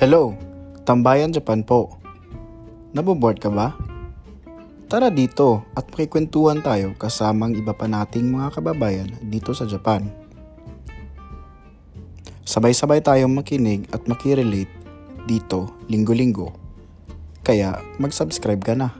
Hello, Tambayan Japan po. Naboboard ka ba? Tara dito at makikwentuhan tayo kasama ang iba pa nating mga kababayan dito sa Japan. Sabay-sabay tayong makinig at makirelate dito linggo-linggo. Kaya mag-subscribe ka na.